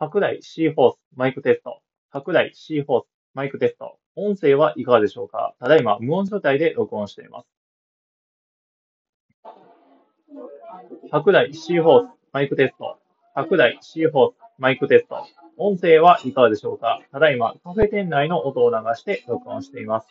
白大シーホースマイクテスト。白大シーホースマイクテスト。音声はいかがでしょうか？ただいま無音状態で録音しています。白大シーホースマイクテスト。白大シーホースマイクテスト。音声はいかがでしょうか？ただいまカフェ店内の音を流して録音しています。